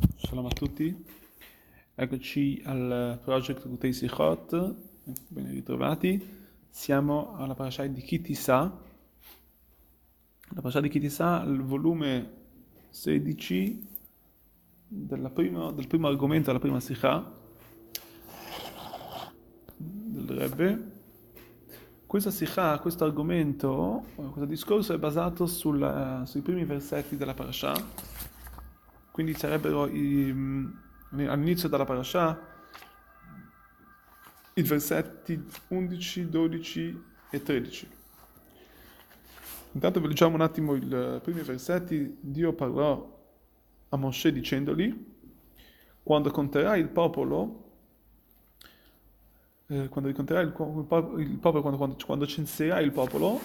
Shalom a tutti, eccoci al project Gutei Sichot, ben ritrovati. Siamo alla parasha di Kitisa, la parasha di Kitisa, il volume 16 prima, del primo argomento della prima Sikha del Rebbe. Questa Sikha, questo argomento, questo discorso è basato sul, sui primi versetti della parasha quindi sarebbero i, mm, all'inizio della parasha i versetti 11, 12 e 13. Intanto leggiamo un attimo i primi versetti. Dio parlò a Mosè dicendogli, quando conterai il popolo, eh, quando conterai il, il popolo, quando, quando, quando censerai il popolo,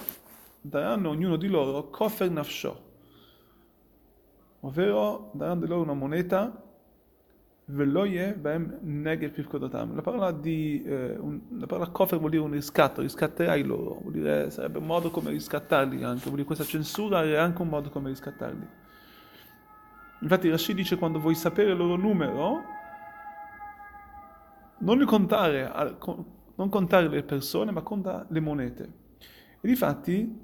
daranno ognuno di loro kofer nafsho, ovvero daranno loro una moneta veloye bem negel pivkodatam. La parola di eh, un, la parola kofer vuol dire un riscatto, riscatterai loro, vuol dire sarebbe un modo come riscattarli anche, vuol dire questa censura è anche un modo come riscattarli. Infatti Rashi dice quando vuoi sapere il loro numero, non contare, non contare le persone, ma conta le monete. E difatti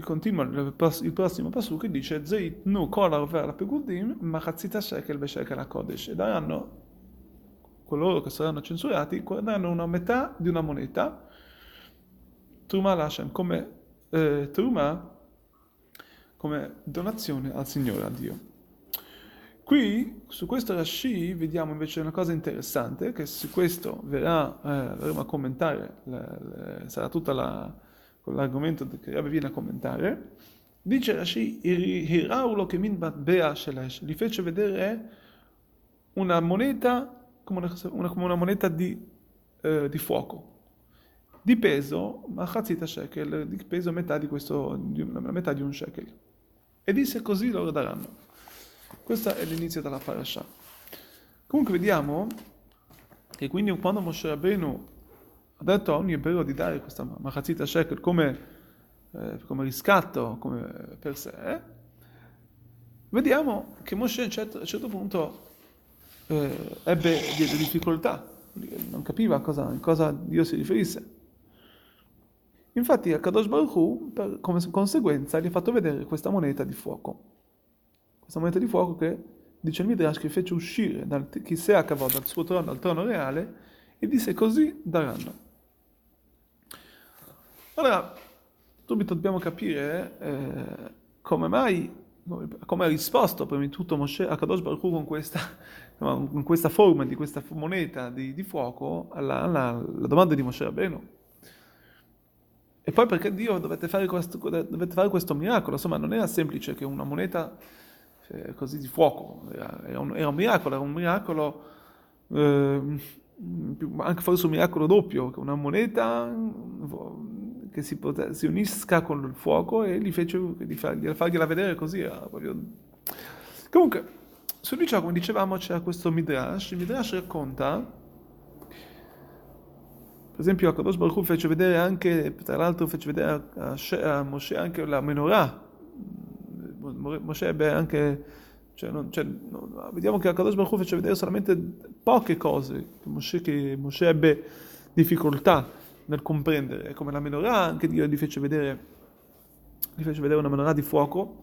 continua il prossimo passo che dice Zeit nu kol arver la pegudim machatzita shekel beshekel hakodesh e daranno coloro che saranno censurati daranno una metà di una moneta truma lashem come eh, truma come donazione al Signore, a Dio. Qui, su questo Rashi, vediamo invece una cosa interessante, che su questo verrà, eh, andremo a commentare, le, le, sarà tutta la, con l'argomento che Rabbi viene a commentare, dice Rashi, Hiraulo che min gli fece vedere una moneta come una, una, come una moneta di, eh, di, fuoco, di peso, machatzita shekel, di peso metà di, questo, di una, metà di un shekel. E disse così loro daranno. Questo è l'inizio della parasha. Comunque vediamo che quindi quando Moshe Rabbeinu ha detto a ogni ebreo di dare questa machatzita shekel come, eh, come riscatto come per sé, vediamo che Moshe a un certo, certo punto eh, ebbe delle difficoltà, non capiva cosa, a cosa Dio si riferisse. Infatti a Kadosh Baruch Hu, per, come conseguenza, gli ha fatto vedere questa moneta di fuoco. Questa moneta di fuoco che, dice il Midrash, che fece uscire dal Kisea Kavod, dal suo trono, dal trono reale, e disse così daranno. Allora, subito dobbiamo capire eh, come mai, come ha risposto prima di tutto Moshe a Kadosh Baruch con questa, con questa forma di questa moneta di, di fuoco alla, alla, alla, domanda di Moshe Rabbeinu. E poi perché Dio dovette fare, questo, dovette fare questo miracolo, insomma non era semplice che una moneta eh, così di fuoco, era, era, un, era, un, miracolo, era un miracolo... Eh, anche forse un miracolo doppio, una moneta che si, pote, si, unisca con il fuoco e gli fece di far, fargliela vedere così. Proprio... Comunque, su di ciò, come dicevamo, c'era questo Midrash. Il Midrash racconta, per esempio, a Kadosh Baruch fece vedere anche, tra l'altro fece vedere a Moshe anche la menorah. Moshe ebbe anche cioè, non, cioè, no, vediamo che Akadosh Baruch fece vedere solamente poche cose che Moshe, che Moshe ebbe difficoltà nel comprendere, come la menorah, anche Dio gli fece vedere, gli fece vedere una menorah di fuoco,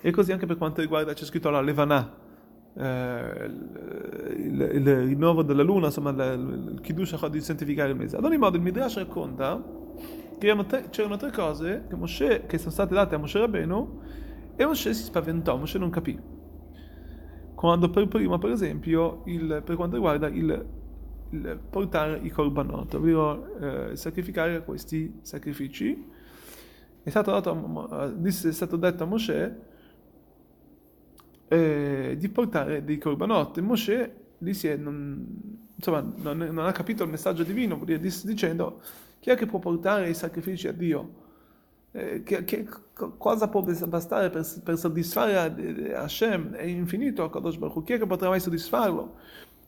e così anche per quanto riguarda, c'è scritto la Levanah, eh, il, il, il, rinnovo della luna, insomma il, il Kiddush di santificare il mese. Ad ogni modo il Midrash racconta che c'erano tre cose che, Moshe, che sono state date a Moshe Rabbeinu e Moshe si spaventò, Moshe non capì. Quando per primo, per esempio, il, per quanto riguarda il, il portare i korbanot, ovvero eh, sacrificare questi sacrifici, è stato, dato, è stato detto a Moshe eh, di portare dei korbanot. E Moshe lì si è, non, insomma, non, non, ha capito il messaggio divino, dicendo chi è che può portare i sacrifici a Dio? Eh, che, che, cosa può bastare per, per soddisfare Hashem? È infinito Kadosh Baruch Chi è che potrà mai soddisfarlo?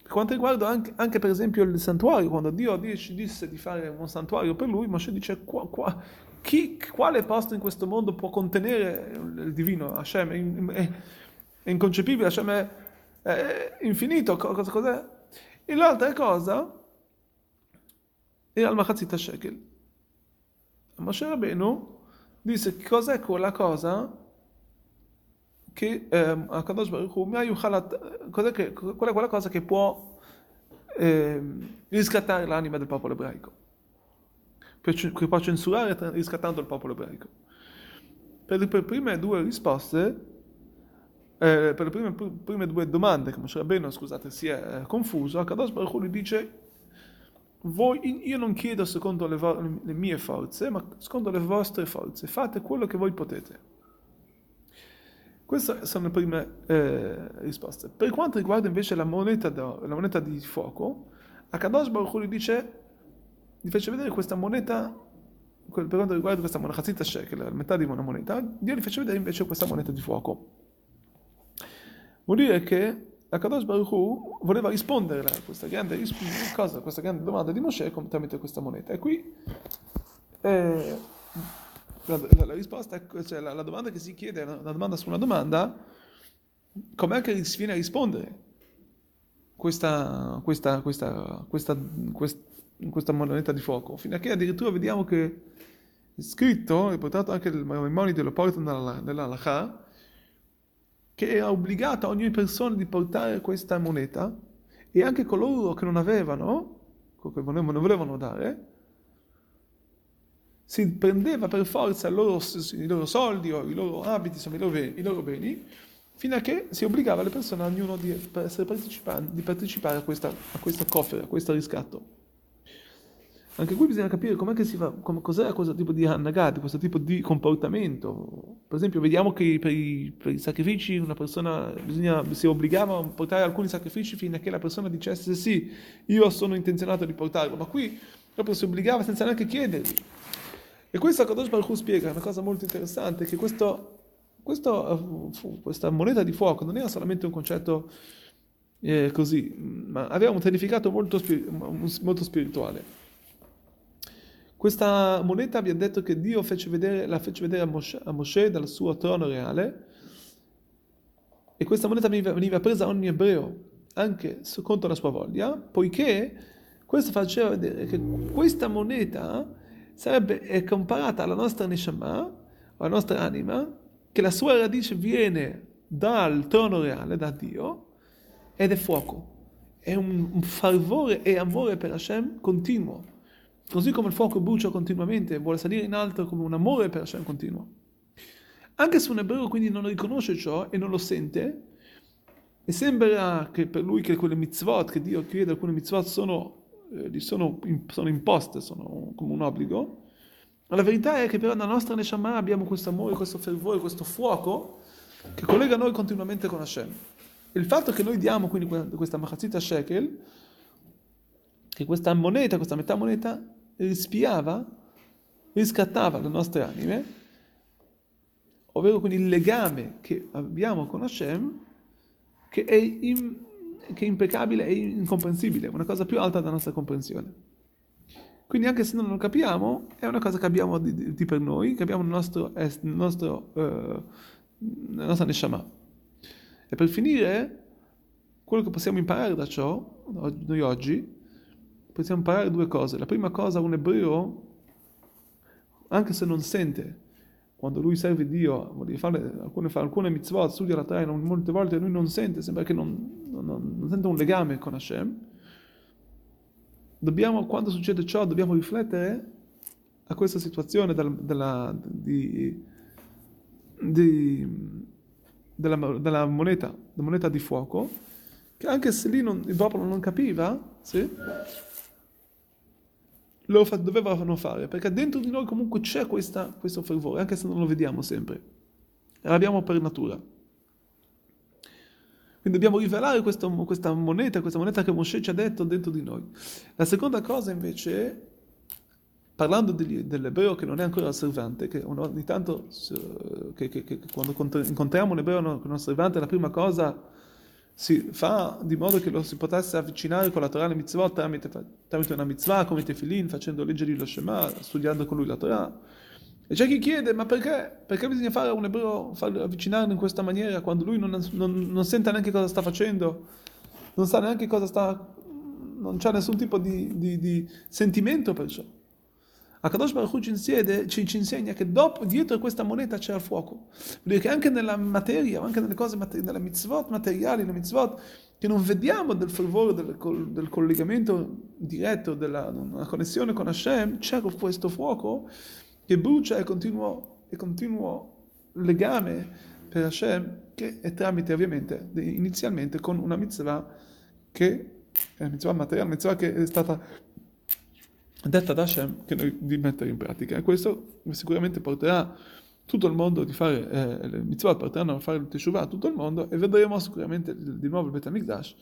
Per quanto riguarda anche, anche, per esempio il santuario, quando Dio ci disse di fare un santuario per lui, Moshe dice qua, qua, chi, quale posto in questo mondo può contenere il divino Hashem? è inconcepibile, Hashem è, è infinito, cosa, cos'è? E l'altra cosa era il Machatzita Shekel. Moshe Rabbeinu disse cos'è quella cosa che eh, Akadosh Baruch Hu cos'è che, qual è quella cosa che può eh, riscattare l'anima del popolo ebraico. Che può censurare riscattando il popolo ebraico. Per le prime due risposte eh, per le prime, prime, due domande che Moshe Rabbeinu scusate si è eh, confuso Akadosh Baruch Hu dice voi, io non chiedo secondo le, le, mie forze, ma secondo le vostre forze. Fate quello che voi potete. Queste sono le prime eh, risposte. Per quanto riguarda invece la moneta, da, la moneta di fuoco, Akadosh Baruch Hu dice, gli fece vedere questa moneta, per quanto riguarda questa moneta, Chazita Shekel, la metà di una moneta, Dio gli fece vedere invece questa moneta di fuoco. Vuol dire che Akadosh Baruch Hu voleva rispondere a questa grande, cosa, questa grande domanda di Moshe tramite questa moneta. E qui eh, la, la, la, risposta, cioè la, la, domanda che si chiede, una domanda su una domanda, com'è che si viene a rispondere questa, questa, questa, questa, moneta di fuoco? Fino a che addirittura vediamo che è scritto, è portato anche il Maimonides lo portano nella, nella Lacha, che era obbligata ogni persona di portare questa moneta e anche coloro che non avevano, che non volevano dare, si prendeva per forza loro, i loro soldi o i loro abiti, insomma i loro, i loro beni, fino a che si obbligava le persone, ognuno di, di partecipare a, questa, a questo cofre, a questo riscatto. Anche qui bisogna capire com'è si fa, com, cos'è questo tipo di annagati, questo tipo di comportamento. Per esempio, vediamo che per i, per i sacrifici una persona bisogna, si obbligava a portare alcuni sacrifici fino a che la persona dicesse sì, io sono intenzionato di portarlo, ma qui proprio si obbligava senza neanche chiedergli. E questo Kadosh Baruch Hu spiega una cosa molto interessante, che questo, questo, questa moneta di fuoco non era solamente un concetto eh, così, ma aveva un significato molto, molto spirituale. Questa moneta abbiamo detto che Dio fece vedere, la fece vedere a Moshe, a Moshe dal suo trono reale e questa moneta veniva, presa a ogni ebreo, anche secondo la sua voglia, poiché questo faceva vedere che questa moneta sarebbe comparata alla nostra Neshama, alla nostra anima, che la sua radice viene dal trono reale, da Dio, ed è fuoco. È un, un fervore e amore per Hashem continuo. Così come il fuoco brucia continuamente e vuole salire in alto come un amore per Hashem continuo. Anche se un ebreo quindi non riconosce ciò e non lo sente, e sembra che per lui che quelle mitzvot che Dio chiede, alcune mitzvot sono, eh, sono, sono imposte, sono come un obbligo, ma la verità è che però nella nostra Neshama abbiamo questo amore, questo fervore, questo fuoco che collega noi continuamente con Hashem. Il fatto che noi diamo quindi questa machatzita shekel, che questa moneta, questa metà moneta, rispiava, riscattava le nostre anime, ovvero con il legame che abbiamo con Hashem, che è, in, che è impeccabile e incomprensibile, una cosa più alta della nostra comprensione. Quindi anche se non lo capiamo, è una cosa che abbiamo di, di per noi, che abbiamo nel nostro, nel nostro, uh, nella nostra neshama. E per finire, quello che possiamo imparare da ciò, noi oggi, possiamo imparare due cose. La prima cosa, un ebreo, anche se non sente, quando lui serve Dio, vuole fare alcune, fa alcune mitzvot, studia la Torah, molte volte lui non sente, sembra che non, non, non sente un legame con Hashem. Dobbiamo, quando succede ciò, dobbiamo riflettere a questa situazione della, della, di, di, della, della moneta, moneta di fuoco, che anche se lì non, il popolo non capiva, sì, lo fa, dovevano fare, perché dentro di noi comunque c'è questa, questo fervore, anche se non lo vediamo sempre. L'abbiamo per natura. Quindi dobbiamo rivelare questo, questa moneta, questa moneta che Moshe ci ha detto dentro di noi. La seconda cosa invece, parlando degli, dell'ebreo che non è ancora osservante, che ogni tanto che, che, che quando incontriamo un ebreo non osservante, la prima cosa si fa di modo che lo si potesse avvicinare con la Torah alle mitzvot tramite, tramite una mitzvah come tefillin, facendo leggergli lo Shema, studiando con lui la Torah. E c'è chi chiede, ma perché, perché bisogna fare un ebreo, farlo avvicinarlo in questa maniera quando lui non, non, non sente neanche cosa sta facendo, non sa neanche cosa sta, non c'ha nessun tipo di, di, di sentimento per ciò. Akadosh Baruch ci, insiede, ci, ci, insegna che dopo, dietro questa moneta c'è il fuoco. Vuol dire che anche nella materia, anche nelle cose, nelle mitzvot materiali, nelle mitzvot, che non vediamo del fervore, del, del collegamento diretto, della connessione con Hashem, c'è questo fuoco che brucia e continuo, e continuo legame per Hashem, che è tramite ovviamente, inizialmente con una mitzvah che è una mitzvah materiale, una mitzvah che è stata detta da Hashem che noi di mettere in pratica. E questo sicuramente porterà tutto il mondo di fare, eh, le mitzvot porteranno a fare il teshuvah a tutto il mondo e vedremo sicuramente di nuovo il Bet HaMikdash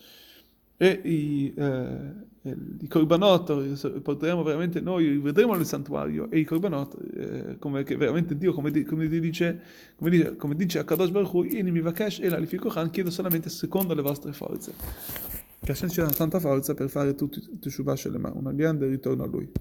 e i, eh, i korbanot porteremo veramente noi, vedremo nel santuario e i korbanot eh, come che veramente Dio come, come, dice, come dice, come dice a Kadosh Baruch Hu vakesh e la chiedo solamente secondo le vostre forze ci dà tanta forza per fare tutti teshuvah shelema, un grande ritorno a Lui